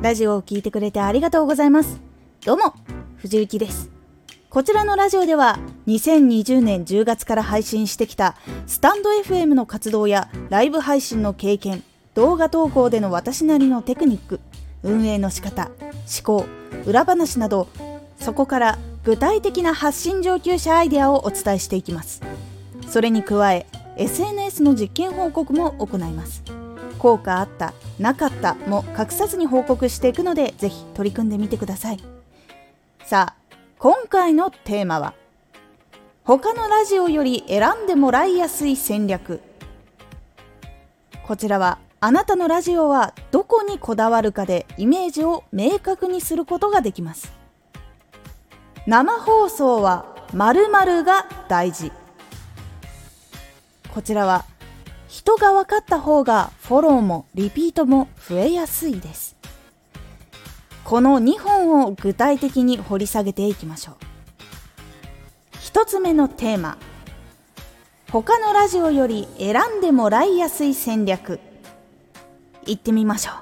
ラジオを聴いてくれてありがとうございます。どうも藤幸です。こちらのラジオでは2020年10月から配信してきたスタンド FM の活動やライブ配信の経験動画投稿での私なりのテクニック運営の仕方思考裏話などそこから具体的な発信上級者アイデアをお伝えしていきます。それに加え SNS の実験報告も行います。効果あったなかったも隠さずに報告していくのでぜひ取り組んでみてください。さあ今回のテーマは他のラジオより選んでもらいやすい戦略。こちらはあなたのラジオはどこにこだわるかでイメージを明確にすることができます。生放送は〇〇が大事。こちらは人が分かった方がフォローもリピートも増えやすいです。この2本を具体的に掘り下げていきましょう。1つ目のテーマ。他のラジオより選んでもらいやすい戦略。いってみましょ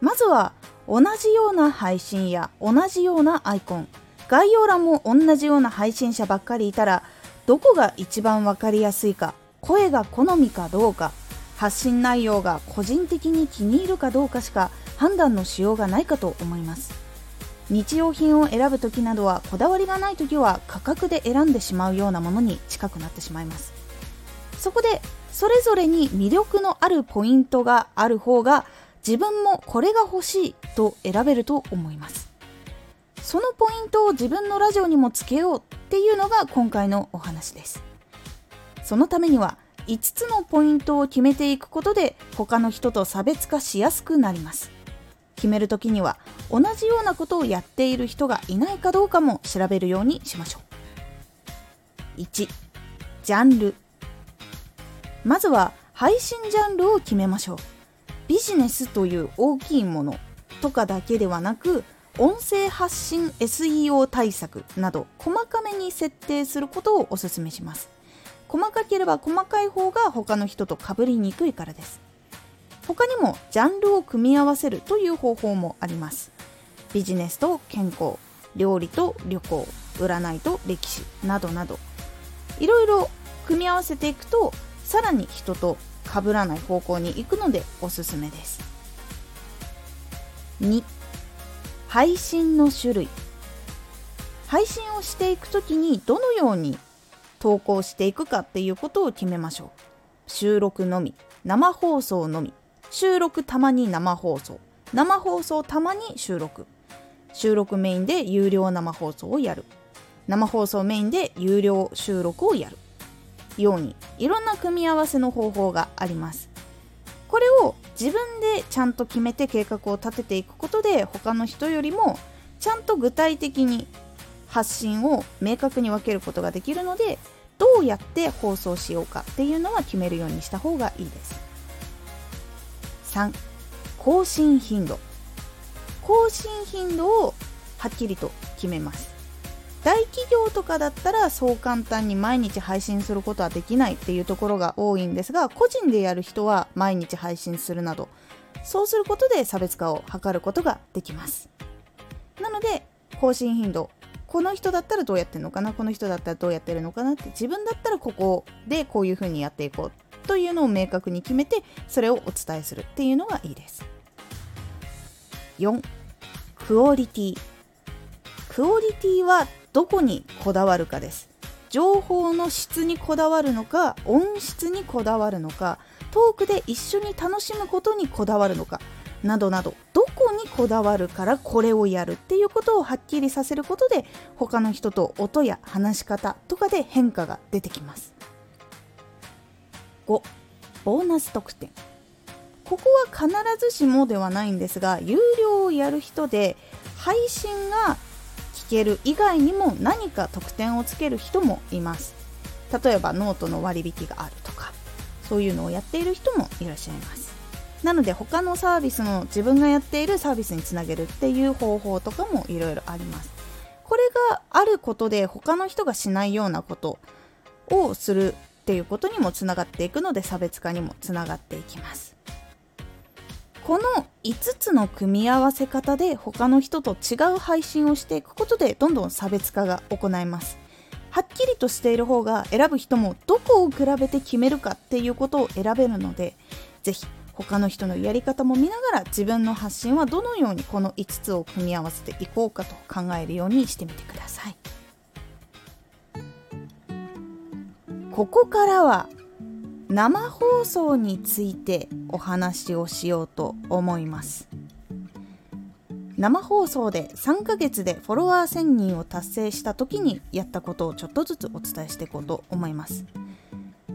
う。まずは同じような配信や同じようなアイコン。概要欄も同じような配信者ばっかりいたらどこが一番分かりやすいか声が好みかどうか発信内容が個人的に気に入るかどうかしか判断のしようがないかと思います。日用品を選ぶ時などはこだわりがない時は価格で選んでしまうようなものに近くなってしまいます。そこでそれぞれに魅力のあるポイントがある方が自分もこれが欲しいと選べると思います。そのポイントを自分のラジオにもつけようっていうのが今回のお話です。そのためには5つのポイントを決めていくことで他の人と差別化しやすくなります。決める時には同じようなことをやっている人がいないかどうかも調べるようにしましょう。1ジャンル。まずは配信ジャンルを決めましょう。ビジネスという大きいものとかだけではなく音声発信 SEO 対策など細かめに設定することをお勧めします。細かければ細かい方が他の人と被りにくいからです。他にもジャンルを組み合わせるという方法もあります。ビジネスと健康料理と旅行占いと歴史などなど。いろいろ組み合わせていくとさらに人と被らない方向に行くのでおすすめです。2配信の種類。配信をしていく時にどのように投稿していくかっていうことを決めましょう。収録のみ生放送のみ。収録たまに生放送。生放送たまに収録。収録メインで有料生放送をやる。生放送メインで有料収録をやる。ようにいろんな組み合わせの方法があります。これを自分でちゃんと決めて計画を立てていくことで他の人よりもちゃんと具体的に発信を明確に分けることができるのでどうやって放送しようかっていうのは決めるようにした方がいいです。3更新頻度。更新頻度をはっきりと決めます。大企業とかだったらそう簡単に毎日配信することはできないっていうところが多いんですが個人でやる人は毎日配信するなどそうすることで差別化を図ることができます。なので更新頻度この人だったらどうやってるのかな？この人だったらどうやってるのかな？って自分だったらここでこういうふうにやっていこうというのを明確に決めてそれをお伝えするっていうのがいいです。4クオリティ。クオリティはどこにこだわるかです。情報の質にこだわるのか音質にこだわるのかトークで一緒に楽しむことにこだわるのかなどなどどこにこだわるからこれをやるっていうことをはっきりさせることで他の人と音や話し方とかで変化が出てきます。5ボーナス特典。ここは必ずしもではないんですが有料をやる人で配信が聞ける以外にも何か特典をつける人もいます。例えばノートの割引があるとかそういうのをやっている人もいらっしゃいます。なので他のサービスの自分がやっているサービスにつなげるっていう方法とかもいろいろあります。これがあることで他の人がしないようなことをするっていうことにもつながっていくので差別化にもつながっていきます。この5つの組み合わせ方で他の人と違う配信をしていくことでどんどん差別化が行えます。はっきりとしている方が選ぶ人もどこを比べて決めるかっていうことを選べるのでぜひ他の人のやり方も見ながら自分の発信はどのようにこの5つを組み合わせていこうかと考えるようにしてみてください。ここからは生放送についてお話をしようと思います。生放送で3ヶ月でフォロワー1000人を達成した時にやったことをちょっとずつお伝えしていこうと思います。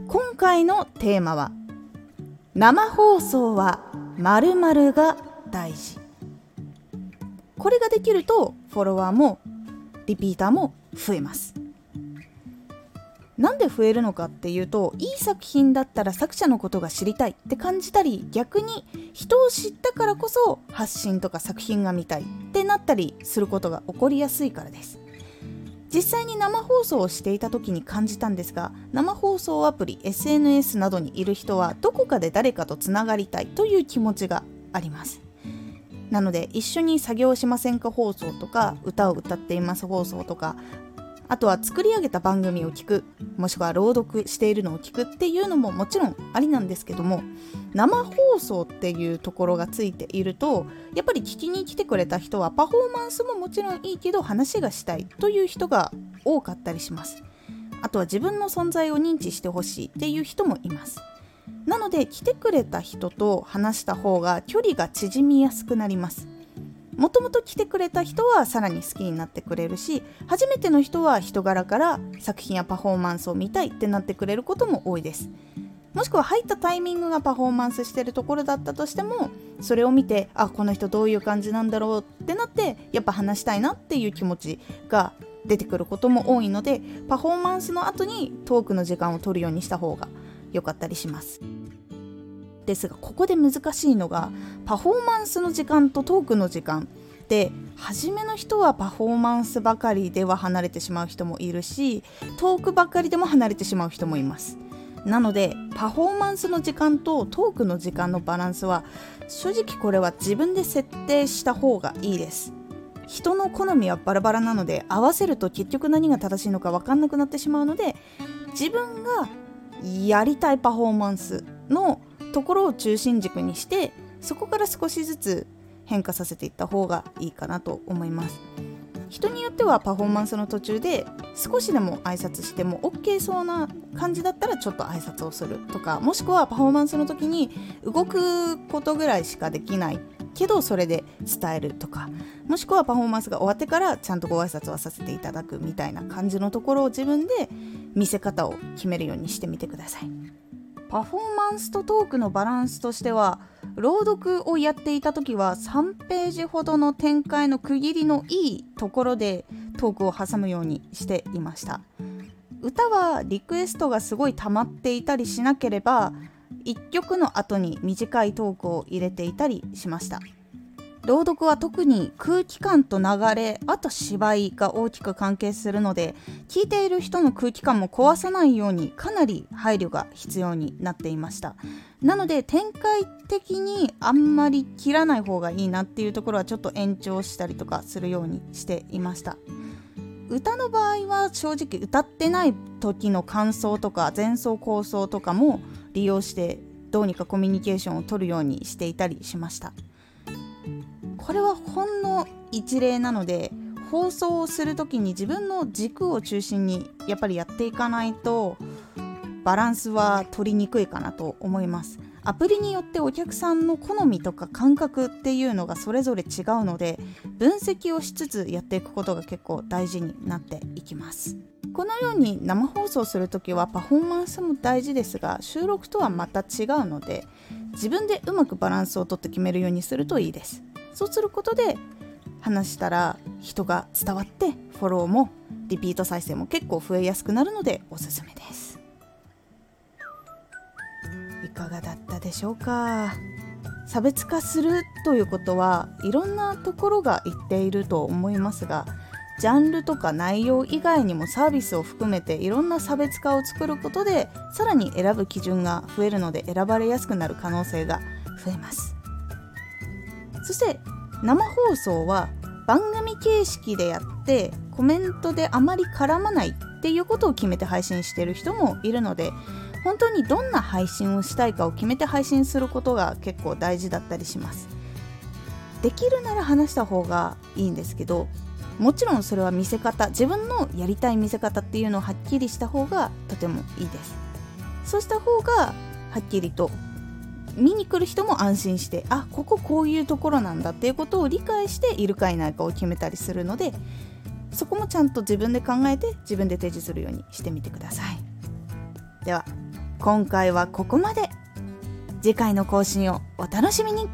今回のテーマは生放送は〇〇が大事。これができるとフォロワーもリピーターも増えます。なんで増えるのかっていうといい作品だったら作者のことが知りたいって感じたり逆に人を知ったからこそ発信とか作品が見たいってなったりすることが起こりやすいからです。実際に生放送をしていた時に感じたんですが生放送アプリ SNS などにいる人はどこかで誰かとつながりたいという気持ちがあります。なので一緒に作業しませんか放送とか歌を歌っています放送とかあとは作り上げた番組を聞くもしくは朗読しているのを聞くっていうのももちろんありなんですけども生放送っていうところがついているとやっぱり聞きに来てくれた人はパフォーマンスももちろんいいけど話がしたいという人が多かったりします。あとは自分の存在を認知してほしいっていう人もいます。なので来てくれた人と話した方が距離が縮みやすくなります。もともと来てくれた人はさらに好きになってくれるし初めての人は人柄から作品やパフォーマンスを見たいってなってくれることも多いです。もしくは入ったタイミングがパフォーマンスしてるところだったとしてもそれを見てあこの人どういう感じなんだろうってなってやっぱ話したいなっていう気持ちが出てくることも多いのでパフォーマンスの後にトークの時間を取るようにした方が良かったりします。ですがここで難しいのがパフォーマンスの時間とトークの時間。で初めの人はパフォーマンスばかりでは離れてしまう人もいるしトークばかりでも離れてしまう人もいます。なのでパフォーマンスの時間とトークの時間のバランスは正直これは自分で設定した方がいいです。人の好みはバラバラなので合わせると結局何が正しいのか分かんなくなってしまうので自分がやりたいパフォーマンスのところを中心軸にしてそこから少しずつ変化させていった方がいいかなと思います人によってはパフォーマンスの途中で少しでも挨拶しても OK そうな感じだったらちょっと挨拶をするとかもしくはパフォーマンスの時に動くことぐらいしかできないけどそれで伝えるとかもしくはパフォーマンスが終わってからちゃんとご挨拶はさせていただくみたいな感じのところを自分で見せ方を決めるようにしてみてください。パフォーマンスとトークのバランスとしては朗読をやっていた時は3ページほどの展開の区切りのいいところでトークを挟むようにしていました。歌はリクエストがすごい溜まっていたりしなければ1曲の後に短いトークを入れていたりしました。朗読は特に空気感と流れあと芝居が大きく関係するので聞いている人の空気感も壊さないようにかなり配慮が必要になっていました。なので展開的にあんまり切らない方がいいなっていうところはちょっと延長したりとかするようにしていました。歌の場合は正直歌ってない時の感想とか前奏構想とかも利用してどうにかコミュニケーションを取るようにしていたりしました。これはほんの一例なので放送をする時に自分の軸を中心にやっぱりやっていかないとバランスは取りにくいかなと思います。アプリによってお客さんの好みとか感覚っていうのがそれぞれ違うので分析をしつつやっていくことが結構大事になっていきます。このように生放送する時はパフォーマンスも大事ですが収録とはまた違うので自分でうまくバランスをとって決めるようにするといいです。そうすることで話したら人が伝わってフォローもリピート再生も結構増えやすくなるのでおすすめです。いかがだったでしょうか？差別化するということはいろんなところが言っていると思いますがジャンルとか内容以外にもサービスを含めていろんな差別化を作ることでさらに選ぶ基準が増えるので選ばれやすくなる可能性が増えます。そして生放送は番組形式でやってコメントであまり絡まないっていうことを決めて配信してる人もいるので本当にどんな配信をしたいかを決めて配信することが結構大事だったりします。できるなら話した方がいいんですけどもちろんそれは見せ方自分のやりたい見せ方っていうのをはっきりした方がとてもいいです。そうした方がはっきりと見に来る人も安心してあこここういうところなんだっていうことを理解しているかいないかを決めたりするのでそこもちゃんと自分で考えて自分で提示するようにしてみてください。では今回はここまで。次回の更新をお楽しみに。